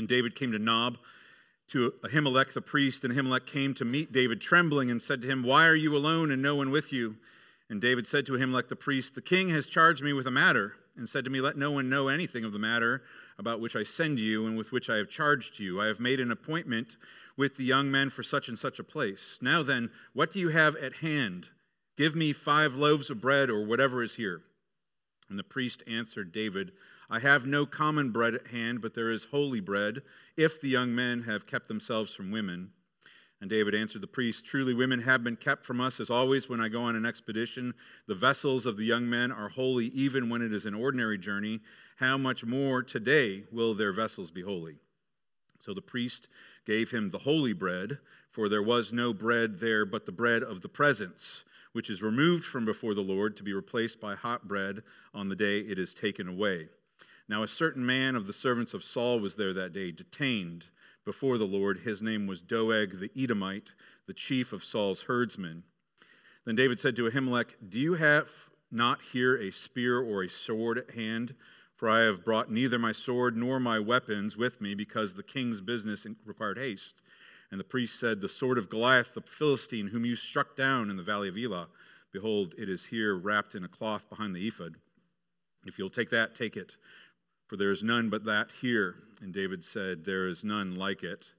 Then David came to Nob to Ahimelech the priest, and Ahimelech came to meet David trembling and said to him, Why are you alone and no one with you? And David said to Ahimelech the priest, The king has charged me with a matter, and said to me, Let no one know anything of the matter about which I send you and with which I have charged you. I have made an appointment with the young men for such and such a place. Now then, what do you have at hand? Give me five loaves of bread or whatever is here. And the priest answered David, I have no common bread at hand, but there is holy bread, if the young men have kept themselves from women. And David answered the priest, Truly, women have been kept from us, as always when I go on an expedition. The vessels of the young men are holy, even when it is an ordinary journey. How much more today will their vessels be holy? So the priest gave him the holy bread, for there was no bread there but the bread of the presence, which is removed from before the Lord to be replaced by hot bread on the day it is taken away. Now, a certain man of the servants of Saul was there that day, detained before the Lord. His name was Doeg the Edomite, the chief of Saul's herdsmen. Then David said to Ahimelech, Do you have not here a spear or a sword at hand? For I have brought neither my sword nor my weapons with me, because the king's business required haste. And the priest said, The sword of Goliath the Philistine, whom you struck down in the valley of Elah, behold, it is here wrapped in a cloth behind the ephod. If you'll take that, take it for there is none but that here. And David said, There is none like it.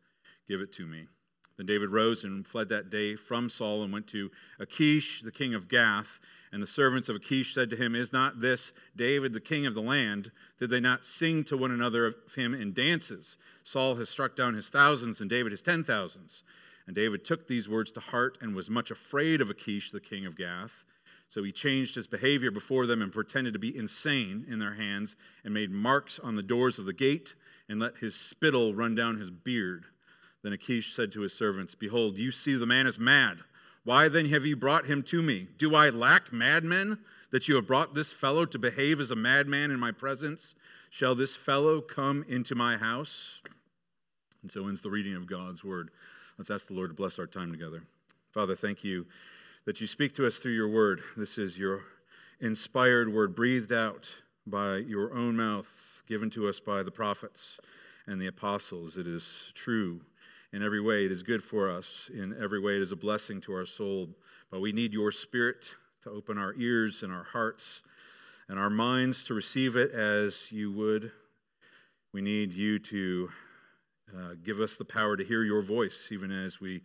Give it to me. Then David rose and fled that day from Saul and went to Achish, the king of Gath. And the servants of Achish said to him, Is not this David, the king of the land? Did they not sing to one another of him in dances? Saul has struck down his thousands, and David his ten thousands. And David took these words to heart and was much afraid of Achish, the king of Gath. So he changed his behavior before them and pretended to be insane in their hands and made marks on the doors of the gate and let his spittle run down his beard. Then Achish said to his servants, Behold, you see the man is mad. Why then have you brought him to me? Do I lack madmen that you have brought this fellow to behave as a madman in my presence? Shall this fellow come into my house? And so ends the reading of God's word. Let's ask the Lord to bless our time together. Father, thank you that you speak to us through your word. This is your inspired word, breathed out by your own mouth, given to us by the prophets and the apostles. It is true in every way. It is good for us in every way. It is a blessing to our soul. But we need your spirit to open our ears and our hearts and our minds to receive it as you would. We need you to uh, give us the power to hear your voice, even as we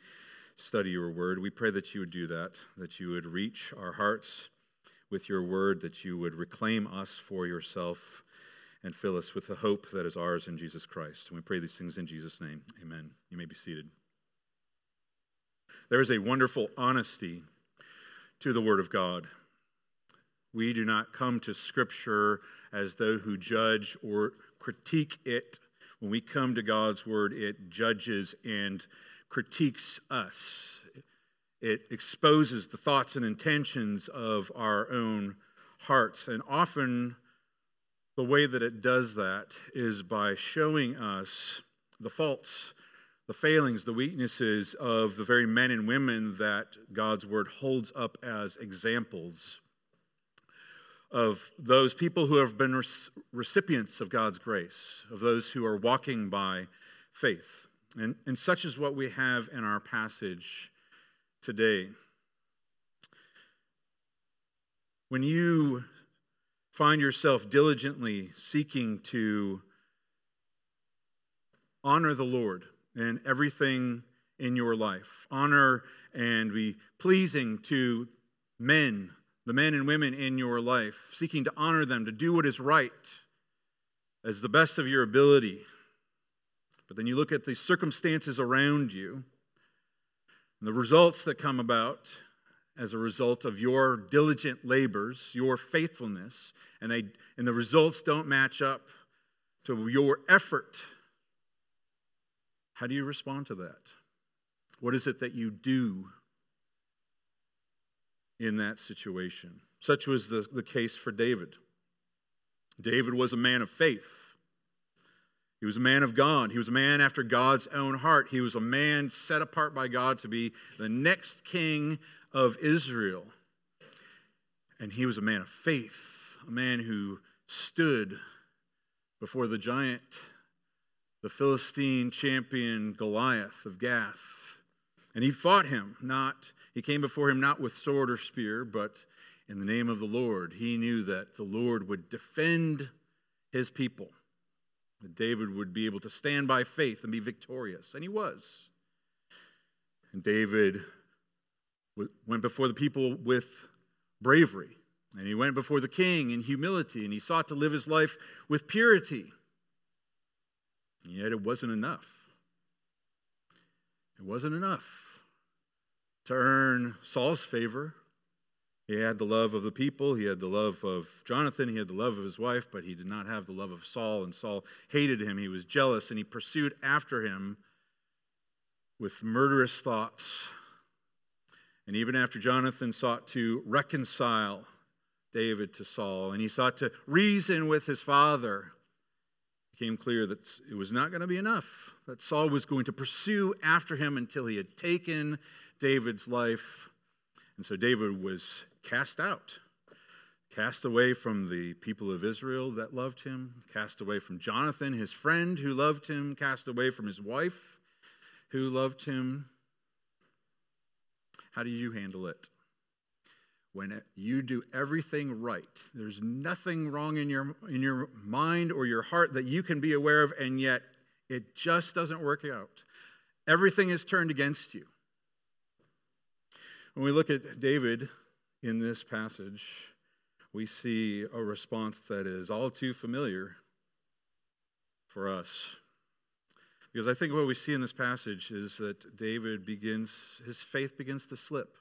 study your word. We pray that you would do that, that you would reach our hearts with your word, that you would reclaim us for yourself and fill us with the hope that is ours in Jesus Christ. And we pray these things in Jesus' name. Amen. You may be seated. There is a wonderful honesty to the Word of God. We do not come to Scripture as though who judge or critique it. When we come to God's Word, it judges and critiques us. It exposes the thoughts and intentions of our own hearts. And often, the way that it does that is by showing us the faults, the failings, the weaknesses of the very men and women that God's Word holds up as examples of those people who have been recipients of God's grace, of those who are walking by faith. And, and such is what we have in our passage today. When you find yourself diligently seeking to honor the Lord in everything in your life, honor and be pleasing to men, the men and women in your life, seeking to honor them, to do what is right as the best of your ability but then you look at the circumstances around you and the results that come about as a result of your diligent labors, your faithfulness, and, they, and the results don't match up to your effort. How do you respond to that? What is it that you do in that situation? Such was the, the case for David. David was a man of faith. He was a man of God. He was a man after God's own heart. He was a man set apart by God to be the next king of Israel. And he was a man of faith, a man who stood before the giant, the Philistine champion Goliath of Gath. And he fought him, not, he came before him not with sword or spear, but in the name of the Lord. He knew that the Lord would defend his people, that David would be able to stand by faith and be victorious. And he was. And David went before the people with bravery. And he went before the king in humility, and he sought to live his life with purity. And yet it wasn't enough. It wasn't enough to earn Saul's favor. He had the love of the people, he had the love of Jonathan, he had the love of his wife, but he did not have the love of Saul, and Saul hated him. He was jealous, and he pursued after him with murderous thoughts. And even after Jonathan sought to reconcile David to Saul, and he sought to reason with his father, it became clear that it was not going to be enough, that Saul was going to pursue after him until he had taken David's life. And so David was cast out, cast away from the people of Israel that loved him, cast away from Jonathan, his friend who loved him, cast away from his wife who loved him. How do you handle it? When you do everything right, there's nothing wrong in your, in your mind or your heart that you can be aware of, and yet it just doesn't work out. Everything is turned against you. When we look at David in this passage, we see a response that is all too familiar for us. Because I think what we see in this passage is that David begins, his faith begins to slip.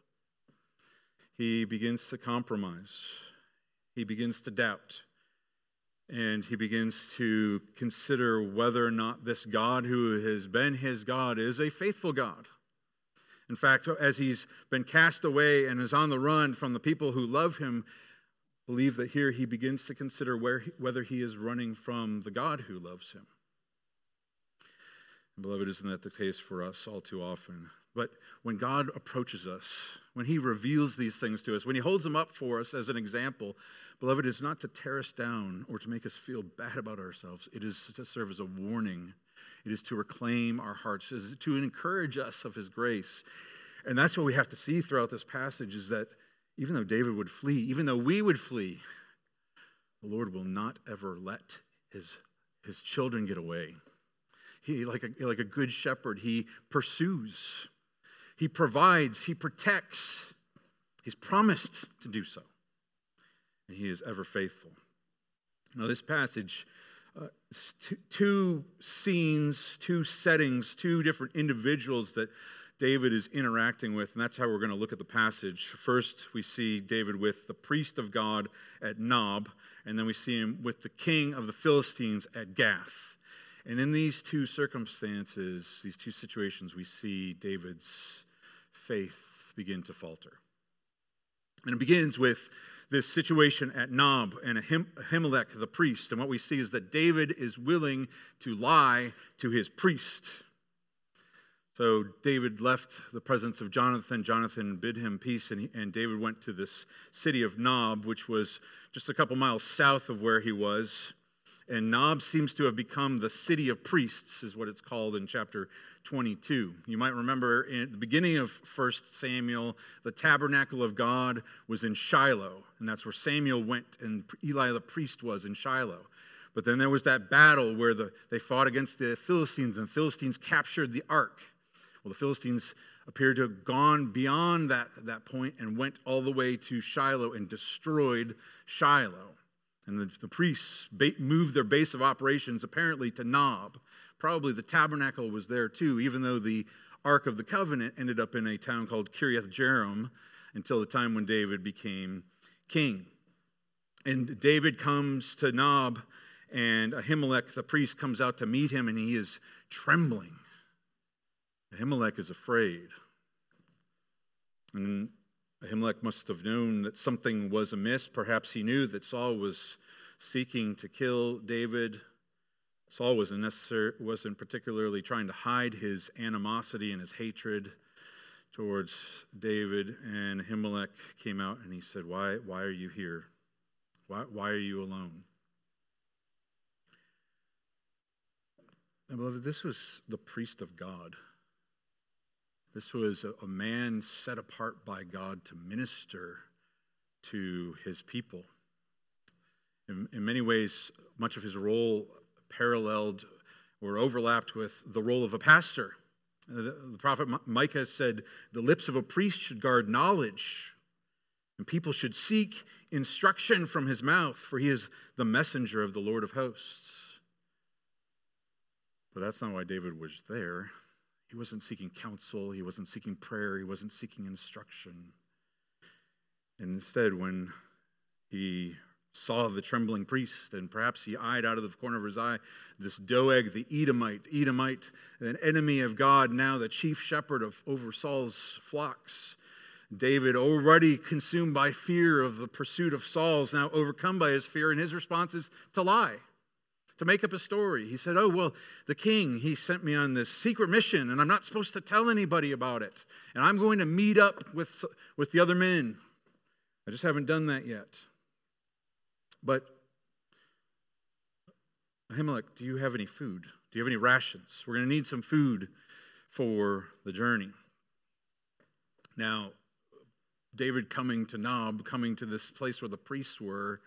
He begins to compromise. He begins to doubt. And he begins to consider whether or not this God who has been his God is a faithful God. In fact, as he's been cast away and is on the run from the people who love him, believe that here he begins to consider where, whether he is running from the God who loves him. And Beloved, isn't that the case for us all too often? But when God approaches us, when He reveals these things to us, when He holds them up for us as an example, beloved, it's not to tear us down or to make us feel bad about ourselves. It is to serve as a warning. It is to reclaim our hearts, it is to encourage us of His grace. And that's what we have to see throughout this passage is that even though David would flee, even though we would flee, the Lord will not ever let His, his children get away. He, like a, like a good shepherd, he pursues, he provides, he protects. He's promised to do so. And he is ever faithful. Now, this passage, two scenes, two settings, two different individuals that David is interacting with, and that's how we're going to look at the passage. First, we see David with the priest of God at Nob, and then we see him with the king of the Philistines at Gath. And in these two circumstances, these two situations, we see David's faith begin to falter. And it begins with this situation at Nob and Ahimelech, the priest. And what we see is that David is willing to lie to his priest. So David left the presence of Jonathan. Jonathan bid him peace, and, he, and David went to this city of Nob, which was just a couple miles south of where he was. And Nob seems to have become the city of priests, is what it's called in chapter 22. You might remember in the beginning of 1 Samuel, the tabernacle of God was in Shiloh, and that's where Samuel went, and Eli the priest was in Shiloh. But then there was that battle where the, they fought against the Philistines, and the Philistines captured the ark. Well, the Philistines appeared to have gone beyond that, that point and went all the way to Shiloh and destroyed Shiloh. And the, the priests moved their base of operations apparently to Nob. Probably the tabernacle was there too, even though the Ark of the Covenant ended up in a town called Kiriath Jearim until the time when David became king. And David comes to Nob, and Ahimelech, the priest, comes out to meet him, and he is trembling. Ahimelech is afraid. And Ahimelech must have known that something was amiss. Perhaps he knew that Saul was seeking to kill David. Saul wasn't, necessar- wasn't particularly trying to hide his animosity and his hatred towards David. And Ahimelech came out and he said, Why, why are you here? Why, why are you alone? And beloved, this was the priest of God. This was a, a man set apart by God to minister to his people. In, in many ways, much of his role paralleled or overlapped with the role of a pastor. Uh, the, the prophet Micah said, The lips of a priest should guard knowledge, and people should seek instruction from his mouth, for he is the messenger of the Lord of hosts. But that's not why David was there. He wasn't seeking counsel, he wasn't seeking prayer, he wasn't seeking instruction. And instead, when he saw the trembling priest, and perhaps he eyed out of the corner of his eye this Doeg, the Edomite, Edomite, an enemy of God, now the chief shepherd of over Saul's flocks. David, already consumed by fear of the pursuit of Saul's, now overcome by his fear, and his response is to lie, to make up a story. He said, Oh, well, the king, he sent me on this secret mission, and I'm not supposed to tell anybody about it. And I'm going to meet up with, with the other men. I just haven't done that yet. But, Ahimelech, do you have any food? Do you have any rations? We're going to need some food for the journey. Now, David coming to Nob, coming to this place where the priests were,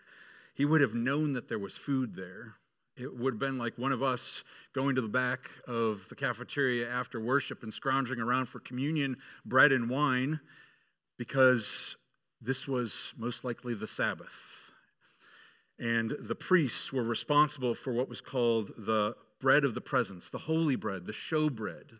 he would have known that there was food there. It would have been like one of us going to the back of the cafeteria after worship and scrounging around for communion, bread, and wine, because this was most likely the Sabbath and the priests were responsible for what was called the bread of the presence, the holy bread, the show bread.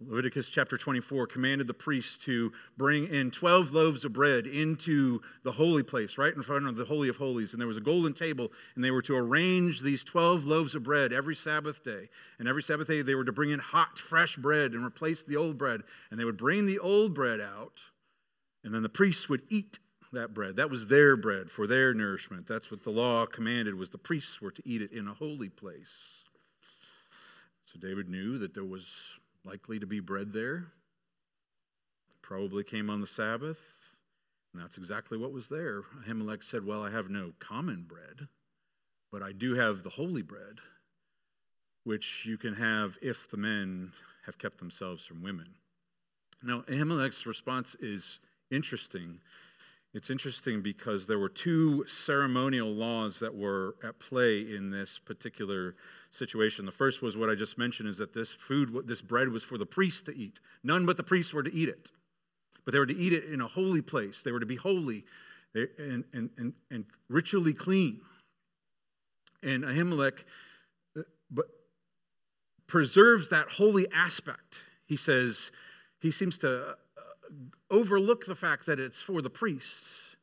Leviticus chapter 24 commanded the priests to bring in 12 loaves of bread into the holy place, right in front of the Holy of Holies. And there was a golden table, and they were to arrange these 12 loaves of bread every Sabbath day. And every Sabbath day, they were to bring in hot, fresh bread and replace the old bread. And they would bring the old bread out, and then the priests would eat that bread. That was their bread for their nourishment. That's what the law commanded was the priests were to eat it in a holy place. So David knew that there was likely to be bread there. Probably came on the Sabbath. And that's exactly what was there. Ahimelech said, Well, I have no common bread, but I do have the holy bread, which you can have if the men have kept themselves from women. Now, Ahimelech's response is interesting it's interesting because there were two ceremonial laws that were at play in this particular situation. The first was what I just mentioned is that this food, this bread was for the priests to eat. None but the priests were to eat it. But they were to eat it in a holy place. They were to be holy and, and, and, and ritually clean. And Ahimelech uh, but preserves that holy aspect. He says, he seems to overlook the fact that it's for the priests,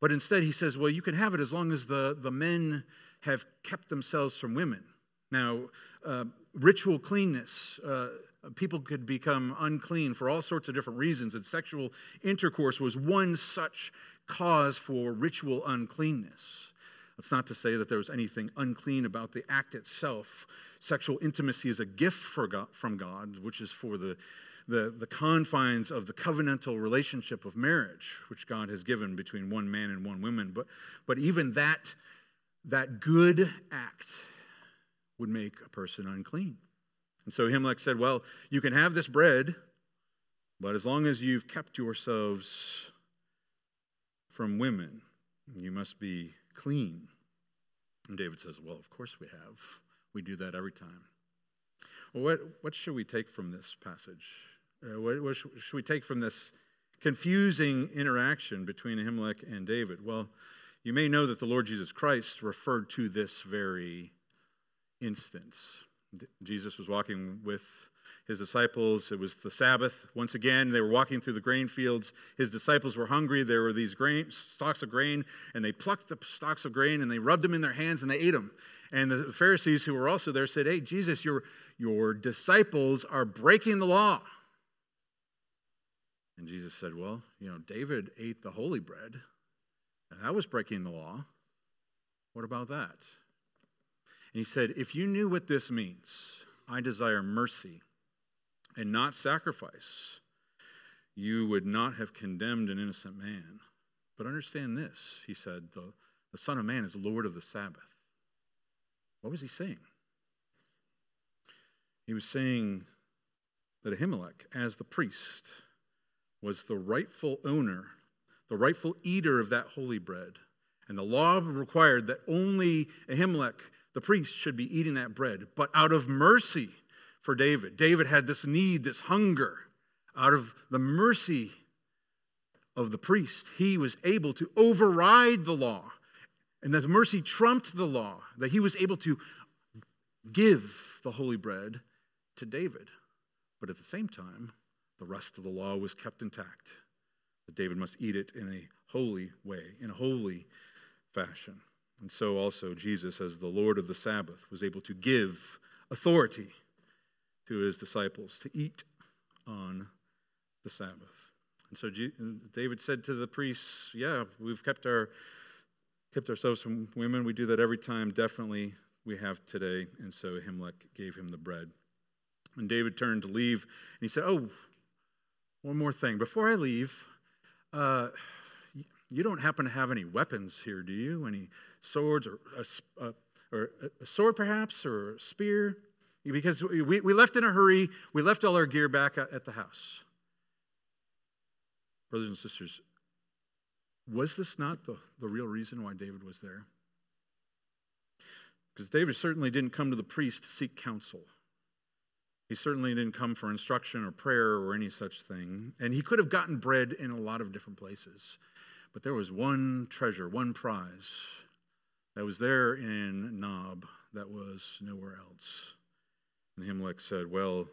but instead he says, well, you can have it as long as the, the men have kept themselves from women. Now, uh, ritual cleanness, uh, people could become unclean for all sorts of different reasons, and sexual intercourse was one such cause for ritual uncleanness. That's not to say that there was anything unclean about the act itself. Sexual intimacy is a gift God, from God, which is for the the, the confines of the covenantal relationship of marriage, which God has given between one man and one woman. But, but even that, that good act would make a person unclean. And so Ahimelech said, Well, you can have this bread, but as long as you've kept yourselves from women, you must be clean. And David says, Well, of course we have. We do that every time. Well, what, what should we take from this passage? Uh, what, what, should we take from this confusing interaction between Ahimelech and David? Well, you may know that the Lord Jesus Christ referred to this very instance. Jesus was walking with his disciples. It was the Sabbath. Once again, they were walking through the grain fields. His disciples were hungry. There were these grain, stalks of grain, and they plucked the stalks of grain and they rubbed them in their hands and they ate them. And the Pharisees who were also there said, Hey, Jesus, your, your disciples are breaking the law. And Jesus said, Well, you know, David ate the holy bread, and that was breaking the law. What about that? And he said, If you knew what this means, I desire mercy and not sacrifice, you would not have condemned an innocent man. But understand this, he said, the, the Son of Man is Lord of the Sabbath. What was he saying? He was saying that Ahimelech, as the priest, was the rightful owner, the rightful eater of that holy bread. And the law required that only Ahimelech, the priest, should be eating that bread. But out of mercy for David, David had this need, this hunger. Out of the mercy of the priest, he was able to override the law. And that mercy trumped the law, that he was able to give the holy bread to David. But at the same time, the rest of the law was kept intact. That David must eat it in a holy way, in a holy fashion. And so also Jesus, as the Lord of the Sabbath, was able to give authority to his disciples to eat on the Sabbath. And so David said to the priests, Yeah, we've kept, our, kept ourselves from women. We do that every time. Definitely we have today. And so Ahimelech gave him the bread. And David turned to leave, and he said, Oh, one more thing. Before I leave, uh, you don't happen to have any weapons here, do you? Any swords or a, a, or a sword, perhaps, or a spear? Because we, we left in a hurry. We left all our gear back at the house. Brothers and sisters, was this not the, the real reason why David was there? Because David certainly didn't come to the priest to seek counsel. He certainly didn't come for instruction or prayer or any such thing. And he could have gotten bread in a lot of different places. But there was one treasure, one prize that was there in Nob that was nowhere else. And Ahimelech said, Well,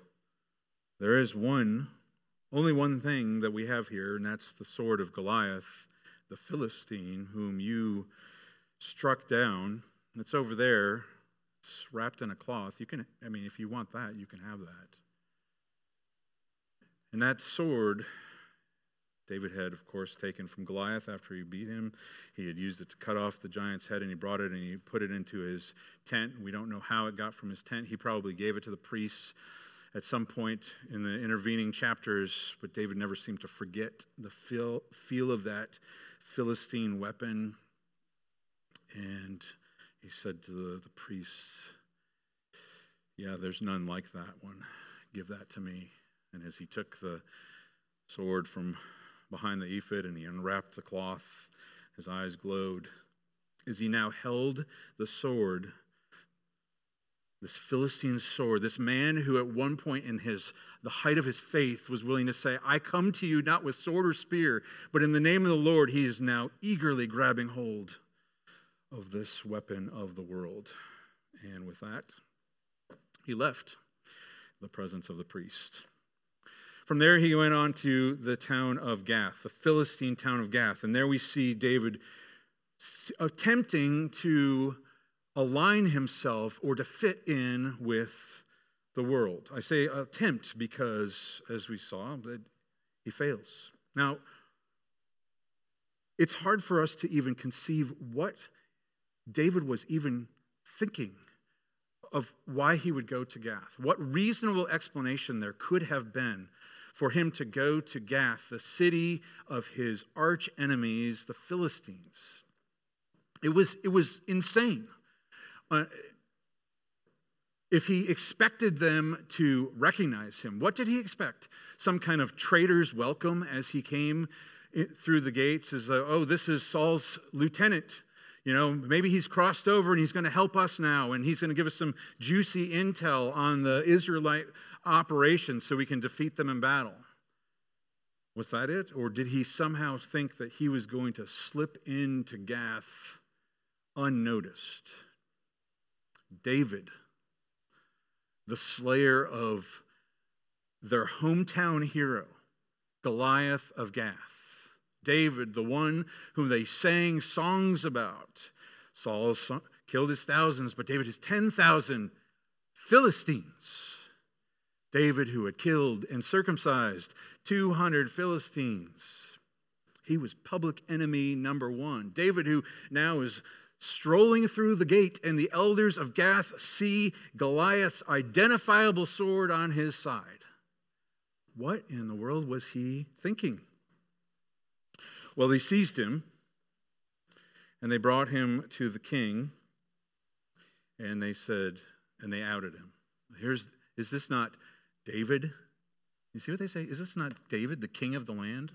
there is one, only one thing that we have here, and that's the sword of Goliath, the Philistine, whom you struck down. It's over there. Wrapped in a cloth. You can, I mean, if you want that, you can have that. And that sword, David had, of course, taken from Goliath after he beat him. He had used it to cut off the giant's head, and he brought it and he put it into his tent. We don't know how it got from his tent. He probably gave it to the priests at some point in the intervening chapters, but David never seemed to forget the feel, feel of that Philistine weapon. And he said to the, the priests, Yeah, there's none like that one. Give that to me. And as he took the sword from behind the ephod and he unwrapped the cloth, his eyes glowed. As he now held the sword, this Philistine sword, this man who at one point in his the height of his faith was willing to say, I come to you not with sword or spear, but in the name of the Lord, he is now eagerly grabbing hold of this weapon of the world. And with that, he left the presence of the priest. From there, he went on to the town of Gath, the Philistine town of Gath. And there we see David attempting to align himself or to fit in with the world. I say attempt because, as we saw, that he fails. Now, it's hard for us to even conceive what David was even thinking of why he would go to Gath. What reasonable explanation there could have been for him to go to Gath, the city of his arch enemies, the Philistines. It was, it was insane. Uh, if he expected them to recognize him, what did he expect? Some kind of traitor's welcome as he came through the gates, as though, oh, this is Saul's lieutenant you know, maybe he's crossed over and he's going to help us now, and he's going to give us some juicy intel on the Israelite operation so we can defeat them in battle. Was that it? Or did he somehow think that he was going to slip into Gath unnoticed? David, the slayer of their hometown hero, Goliath of Gath David, the one whom they sang songs about. Saul killed his thousands, but David his 10,000 Philistines. David, who had killed and circumcised 200 Philistines. He was public enemy number one. David, who now is strolling through the gate, and the elders of Gath see Goliath's identifiable sword on his side. What in the world was he thinking? Well, they seized him and they brought him to the king and they said, and they outed him. Here's Is this not David? You see what they say? Is this not David, the king of the land?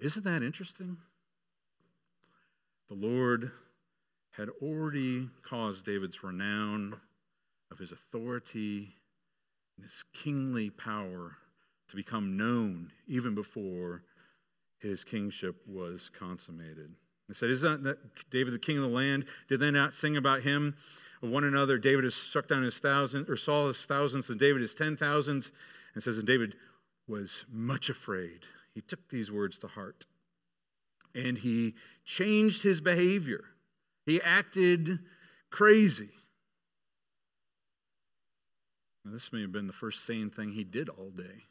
Isn't that interesting? The Lord had already caused David's renown of his authority and his kingly power to become known even before his kingship was consummated. They said, Is that David the king of the land? Did they not sing about him of one another? David has struck down his thousands, or Saul his thousands, and David his ten thousands. And says, And David was much afraid. He took these words to heart. And he changed his behavior. He acted crazy. Now, this may have been the first sane thing he did all day.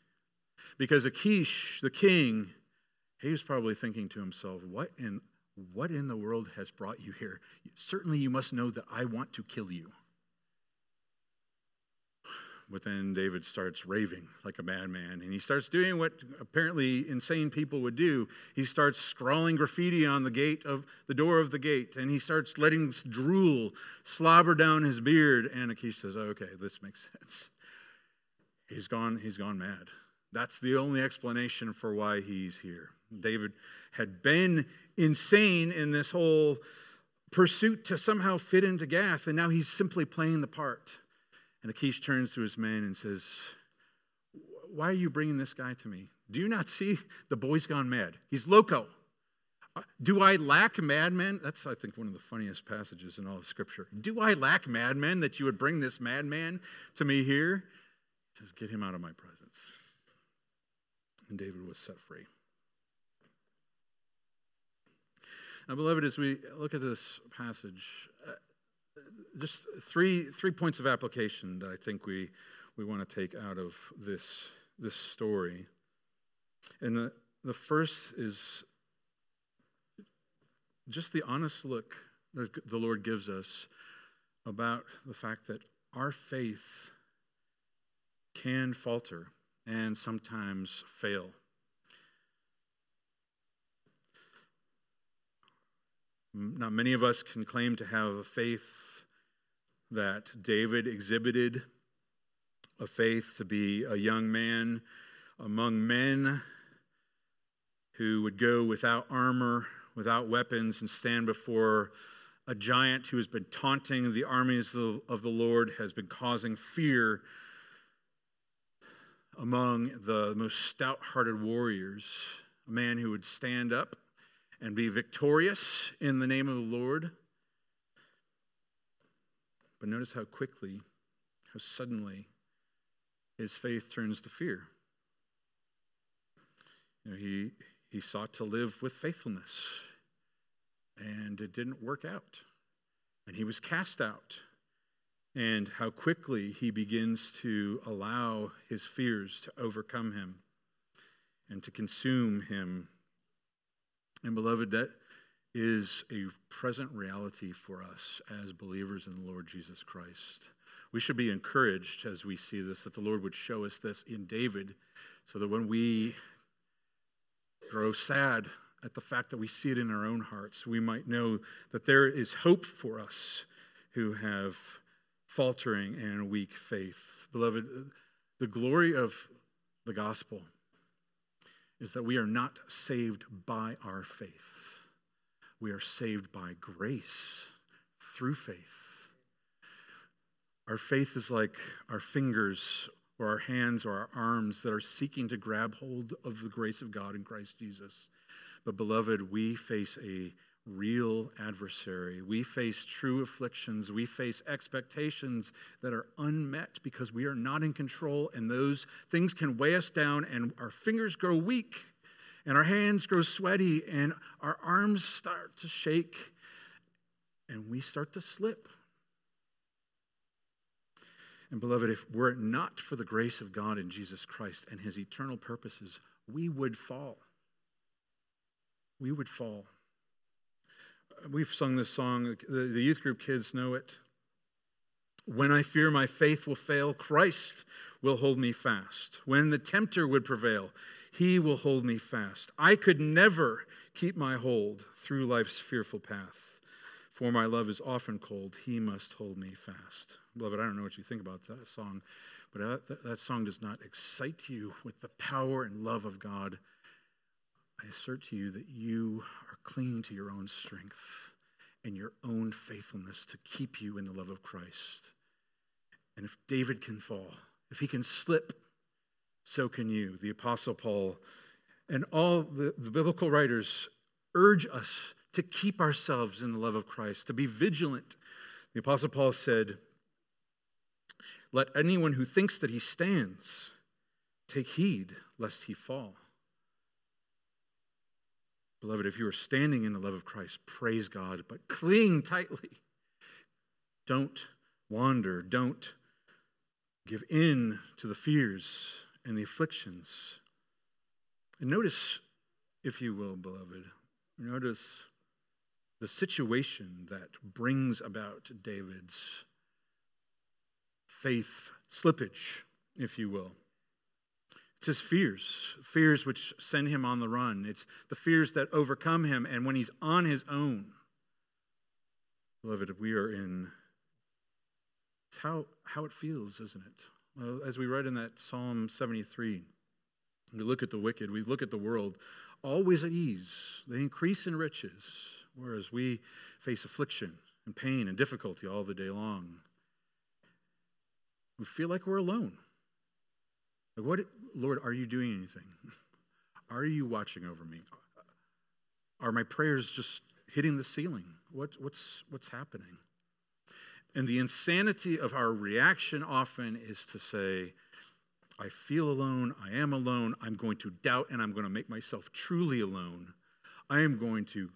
Because Achish, the king, he was probably thinking to himself, what in, what in the world has brought you here? Certainly you must know that I want to kill you. But then David starts raving like a madman, and he starts doing what apparently insane people would do. He starts scrawling graffiti on the gate of the door of the gate, and he starts letting drool slobber down his beard. And Achish says, oh, "Okay, this makes sense. He's gone. He's gone mad. That's the only explanation for why he's here." David had been insane in this whole pursuit to somehow fit into Gath, and now he's simply playing the part. And Achish turns to his men and says, Why are you bringing this guy to me? Do you not see the boy's gone mad? He's loco. Uh, do I lack madmen? That's, I think, one of the funniest passages in all of Scripture. Do I lack madmen that you would bring this madman to me here? Just get him out of my presence. And David was set free. Now, beloved, as we look at this passage, uh, just three, three points of application that I think we, we want to take out of this, this story. And the, the first is just the honest look that the Lord gives us about the fact that our faith can falter and sometimes fail. Mm, now, many of us can claim to have a faith that David exhibited, a faith to be a young man among men who would go without armor, without weapons, and stand before a giant who has been taunting the armies of the Lord, has been causing fear among the most stout hearted warriors, a man who would stand up and be victorious in the name of the Lord. But notice how quickly, how suddenly his faith turns to fear. You know, he, he sought to live with faithfulness, and it didn't work out. And he was cast out. And how quickly he begins to allow his fears to overcome him and to consume him and beloved, that is a present reality for us as believers in the Lord Jesus Christ. We should be encouraged as we see this that the Lord would show us this in David so that when we grow sad at the fact that we see it in our own hearts, we might know that there is hope for us who have faltering and weak faith. Beloved, the glory of the gospel is that we are not saved by our faith. We are saved by grace through faith. Our faith is like our fingers or our hands or our arms that are seeking to grab hold of the grace of God in Christ Jesus. But, beloved, we face a real adversary. We face true afflictions. We face expectations that are unmet because we are not in control, and those things can weigh us down, and our fingers grow weak, and our hands grow sweaty, and our arms start to shake, and we start to slip. And, beloved, if were it not for the grace of God in Jesus Christ and his eternal purposes, we would fall. We would fall. We've sung this song, the, the youth group kids know it. When I fear my faith will fail, Christ will hold me fast. When the tempter would prevail, he will hold me fast. I could never keep my hold through life's fearful path, for my love is often cold. He must hold me fast. Beloved, I don't know what you think about that song, but uh, that, that song does not excite you with the power and love of God. I assert to you that you are clinging to your own strength and your own faithfulness to keep you in the love of Christ. And if David can fall, if he can slip, so can you. The Apostle Paul and all the, the biblical writers urge us to keep ourselves in the love of Christ, to be vigilant. The Apostle Paul said, Let anyone who thinks that he stands take heed lest he fall. Beloved, if you are standing in the love of Christ, praise God, but cling tightly. Don't wander. Don't give in to the fears and the afflictions. And notice, if you will, beloved, notice the situation that brings about David's faith slippage, if you will. It's his fears, fears which send him on the run. It's the fears that overcome him, and when he's on his own, beloved, we are in. It's how, how it feels, isn't it? As we read in that Psalm 73, we look at the wicked, we look at the world, always at ease. They increase in riches, whereas we face affliction and pain and difficulty all the day long. We feel like we're alone. Like, what, Lord, are you doing anything? Are you watching over me? Are my prayers just hitting the ceiling? What, what's, what's happening? And the insanity of our reaction often is to say, I feel alone, I am alone, I'm going to doubt, and I'm going to make myself truly alone. I am going to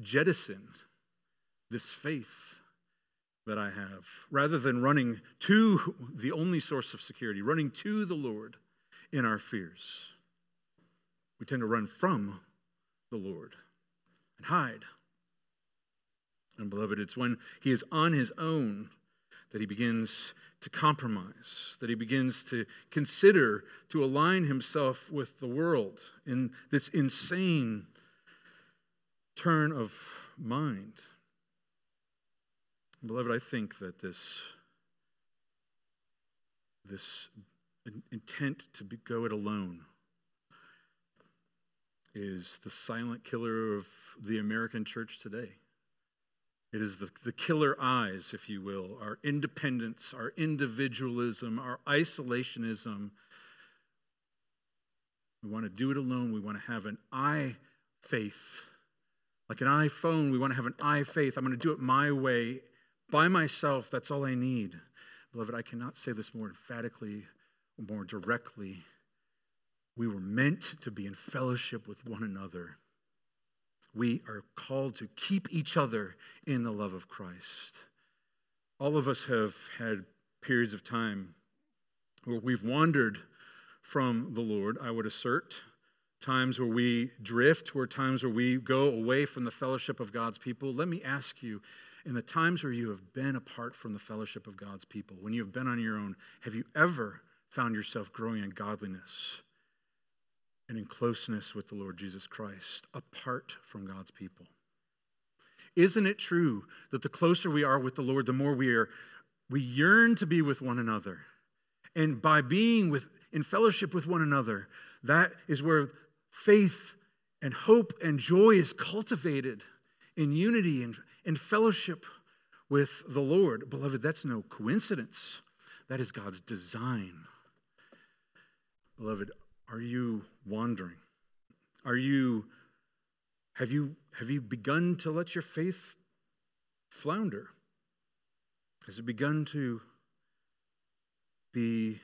jettison this faith that I have, rather than running to the only source of security, running to the Lord in our fears. We tend to run from the Lord and hide. And beloved, it's when he is on his own that he begins to compromise, that he begins to consider to align himself with the world in this insane turn of mind. Beloved, I think that this, this intent to be, go it alone is the silent killer of the American church today. It is the, the killer eyes, if you will, our independence, our individualism, our isolationism. We want to do it alone. We want to have an I faith. Like an iPhone, we want to have an I faith. I'm going to do it my way by myself, that's all I need. Beloved, I cannot say this more emphatically or more directly. We were meant to be in fellowship with one another. We are called to keep each other in the love of Christ. All of us have had periods of time where we've wandered from the Lord, I would assert. Times where we drift, where times where we go away from the fellowship of God's people. Let me ask you in the times where you have been apart from the fellowship of God's people, when you have been on your own, have you ever found yourself growing in godliness and in closeness with the Lord Jesus Christ apart from God's people? Isn't it true that the closer we are with the Lord, the more we are we yearn to be with one another. And by being with in fellowship with one another, that is where faith and hope and joy is cultivated in unity and, and fellowship with the Lord. Beloved, that's no coincidence. That is God's design. Beloved, are you wandering? Are you have you have you begun to let your faith flounder? Has it begun to be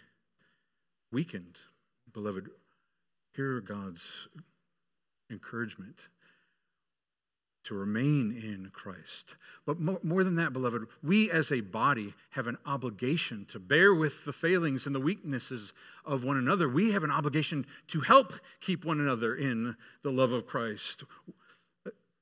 weakened? Beloved, hear God's encouragement to remain in Christ. But more, more, than that, beloved, we as a body have an obligation to bear with the failings and the weaknesses of one another. We have an obligation to help keep one another in the love of Christ.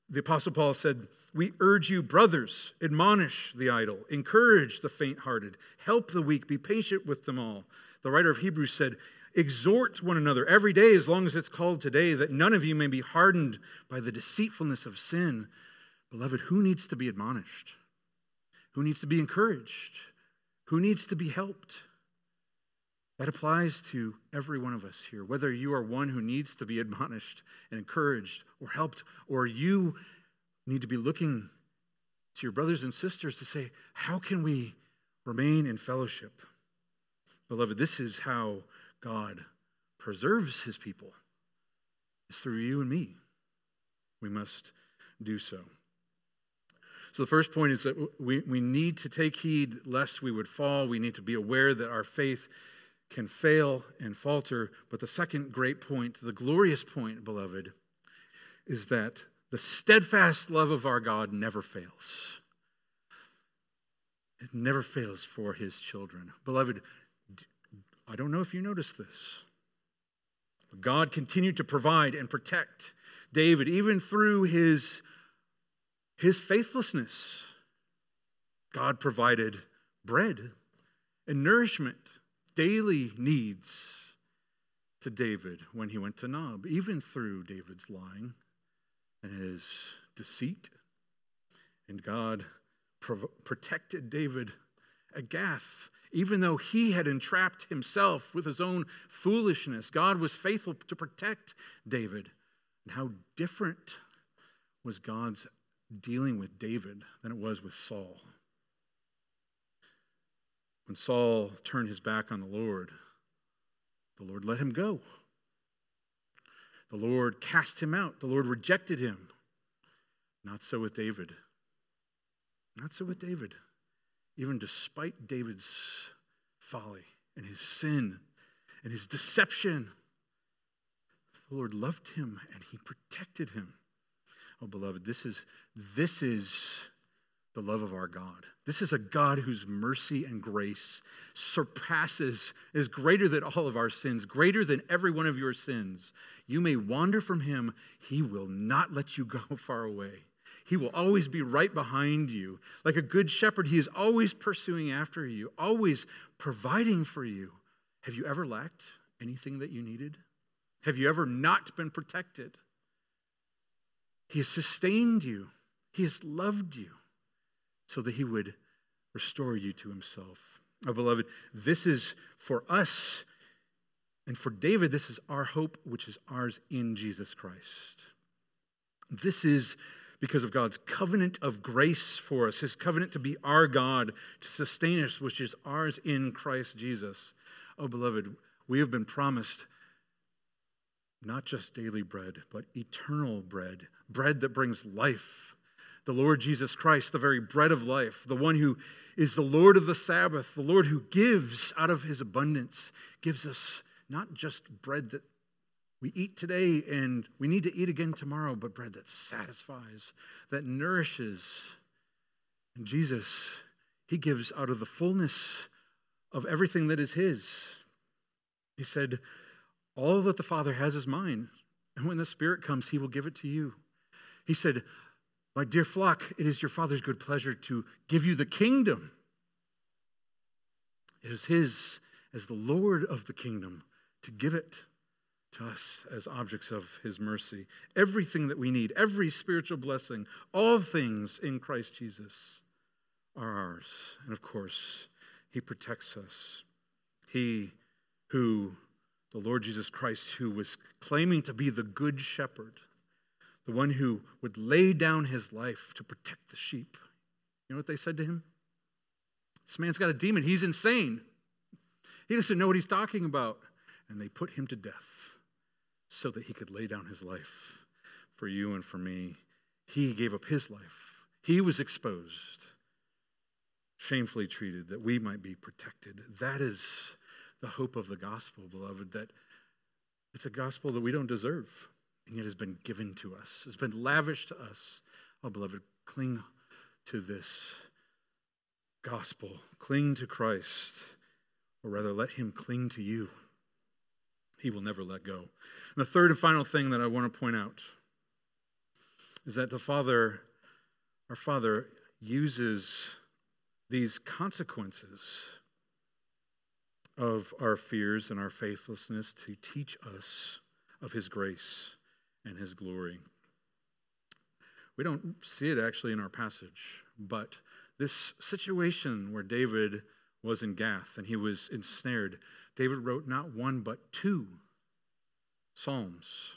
The Apostle Paul said, We urge you, brothers, admonish the idle, encourage the faint hearted, help the weak, be patient with them all. The writer of Hebrews said, Exhort one another every day, as long as it's called today, that none of you may be hardened by the deceitfulness of sin. Beloved, who needs to be admonished? who needs to be encouraged, who needs to be helped. That applies to every one of us here, whether you are one who needs to be admonished and encouraged or helped, or you need to be looking to your brothers and sisters to say, How can we remain in fellowship? Beloved, this is how God preserves his people. It's through you and me. We must do so. So, the first point is that we, we need to take heed lest we would fall. We need to be aware that our faith can fail and falter. But the second great point, the glorious point, beloved, is that the steadfast love of our God never fails. It never fails for his children. Beloved, I don't know if you noticed this. God continued to provide and protect David even through his, his faithlessness. God provided bread and nourishment, daily needs to David when he went to Nob, even through David's lying and his deceit. And God protected David at Gath even though he had entrapped himself with his own foolishness, God was faithful to protect David. And how different was God's dealing with David than it was with Saul? When Saul turned his back on the Lord, the Lord let him go. The Lord cast him out. The Lord rejected him. Not so with David. Not so with David even despite David's folly and his sin and his deception. The Lord loved him and he protected him. Oh, beloved, this is, this is the love of our God. This is a God whose mercy and grace surpasses, is greater than all of our sins, greater than every one of your sins. You may wander from him, he will not let you go far away. He will always be right behind you. Like a good shepherd, He is always pursuing after you, always providing for you. Have you ever lacked anything that you needed? Have you ever not been protected? He has sustained you, He has loved you so that He would restore you to Himself. Oh, beloved, this is for us and for David, this is our hope, which is ours in Jesus Christ. This is because of God's covenant of grace for us, his covenant to be our God, to sustain us, which is ours in Christ Jesus. Oh, beloved, we have been promised not just daily bread, but eternal bread, bread that brings life. The Lord Jesus Christ, the very bread of life, the one who is the Lord of the Sabbath, the Lord who gives out of his abundance, gives us not just bread that we eat today and we need to eat again tomorrow, but bread that satisfies, that nourishes. And Jesus, He gives out of the fullness of everything that is His. He said, All that the Father has is mine, and when the Spirit comes, He will give it to you. He said, My dear flock, it is your Father's good pleasure to give you the kingdom. It is His as the Lord of the kingdom to give it to us as objects of his mercy. Everything that we need, every spiritual blessing, all things in Christ Jesus are ours. And of course, he protects us. He who, the Lord Jesus Christ, who was claiming to be the good shepherd, the one who would lay down his life to protect the sheep. You know what they said to him? This man's got a demon. He's insane. He doesn't know what he's talking about. And they put him to death so that he could lay down his life for you and for me. He gave up his life. He was exposed, shamefully treated, that we might be protected. That is the hope of the gospel, beloved, that it's a gospel that we don't deserve, and yet has been given to us, has been lavished to us. Oh, beloved, cling to this gospel, cling to Christ, or rather, let him cling to you. He will never let go. And the third and final thing that I want to point out is that the Father, our Father, uses these consequences of our fears and our faithlessness to teach us of His grace and His glory. We don't see it actually in our passage, but this situation where David was in Gath and he was ensnared, David wrote not one but two Psalms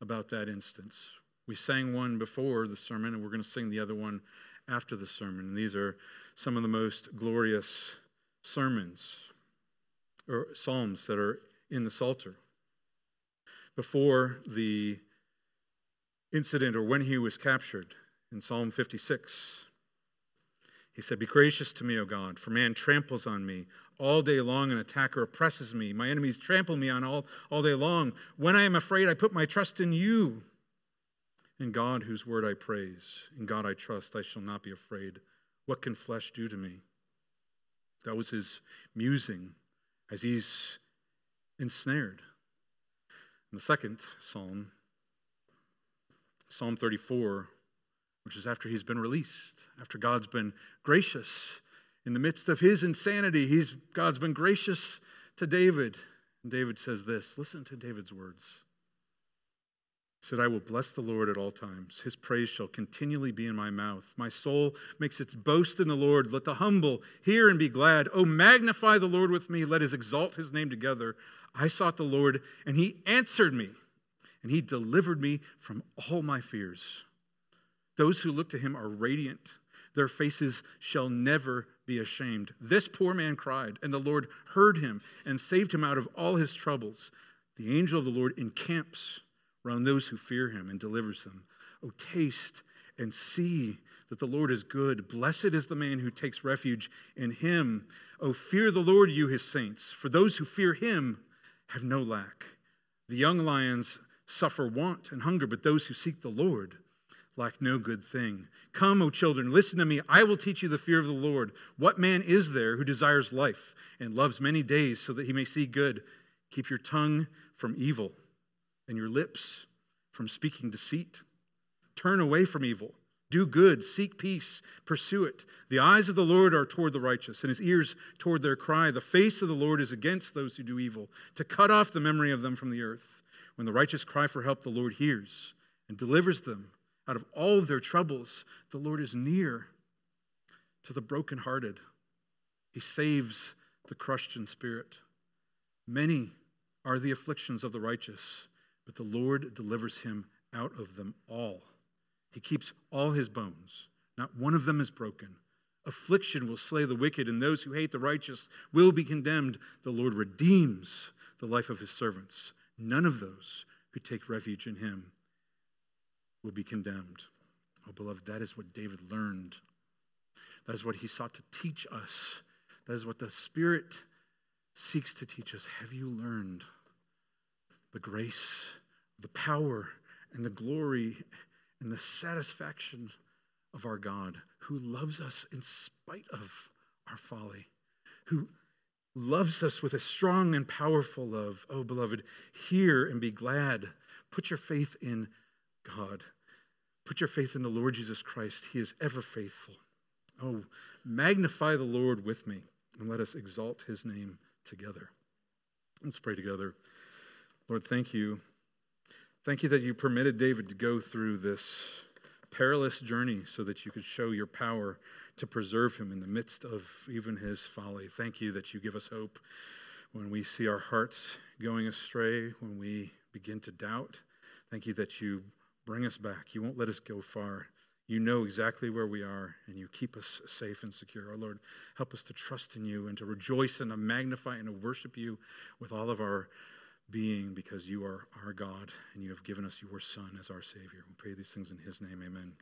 about that instance. We sang one before the sermon, and we're going to sing the other one after the sermon. And these are some of the most glorious sermons or psalms that are in the Psalter. Before the incident or when he was captured in Psalm 56, he said, Be gracious to me, O God, for man tramples on me. All day long, an attacker oppresses me. My enemies trample me on all, all day long. When I am afraid, I put my trust in you. In God, whose word I praise, in God I trust, I shall not be afraid. What can flesh do to me? That was his musing as he's ensnared. And the second psalm, Psalm 34, which is after he's been released, after God's been gracious in the midst of his insanity, he's, God's been gracious to David. And David says this listen to David's words. He said, I will bless the Lord at all times. His praise shall continually be in my mouth. My soul makes its boast in the Lord. Let the humble hear and be glad. Oh, magnify the Lord with me. Let us exalt his name together. I sought the Lord, and he answered me, and he delivered me from all my fears. Those who look to him are radiant. Their faces shall never be ashamed. This poor man cried, and the Lord heard him and saved him out of all his troubles. The angel of the Lord encamps around those who fear him and delivers them. Oh, taste and see that the Lord is good. Blessed is the man who takes refuge in him. Oh, fear the Lord, you his saints, for those who fear him have no lack. The young lions suffer want and hunger, but those who seek the Lord lack no good thing. Come, O children, listen to me. I will teach you the fear of the Lord. What man is there who desires life and loves many days so that he may see good? Keep your tongue from evil and your lips from speaking deceit. Turn away from evil. Do good, seek peace, pursue it. The eyes of the Lord are toward the righteous, and his ears toward their cry. The face of the Lord is against those who do evil, to cut off the memory of them from the earth. When the righteous cry for help, the Lord hears and delivers them out of all their troubles. The Lord is near to the brokenhearted, he saves the crushed in spirit. Many are the afflictions of the righteous but the Lord delivers him out of them all. He keeps all his bones, not one of them is broken. Affliction will slay the wicked, and those who hate the righteous will be condemned. The Lord redeems the life of his servants. None of those who take refuge in him will be condemned. Oh, beloved, that is what David learned. That is what he sought to teach us. That is what the Spirit seeks to teach us. Have you learned? the grace, the power, and the glory and the satisfaction of our God who loves us in spite of our folly, who loves us with a strong and powerful love. Oh, beloved, hear and be glad. Put your faith in God. Put your faith in the Lord Jesus Christ. He is ever faithful. Oh, magnify the Lord with me and let us exalt his name together. Let's pray together. Lord, thank you. Thank you that you permitted David to go through this perilous journey so that you could show your power to preserve him in the midst of even his folly. Thank you that you give us hope when we see our hearts going astray, when we begin to doubt. Thank you that you bring us back. You won't let us go far. You know exactly where we are, and you keep us safe and secure. Our Lord, help us to trust in you and to rejoice and to magnify and to worship you with all of our being because you are our God and you have given us your Son as our Savior. We pray these things in His name. Amen.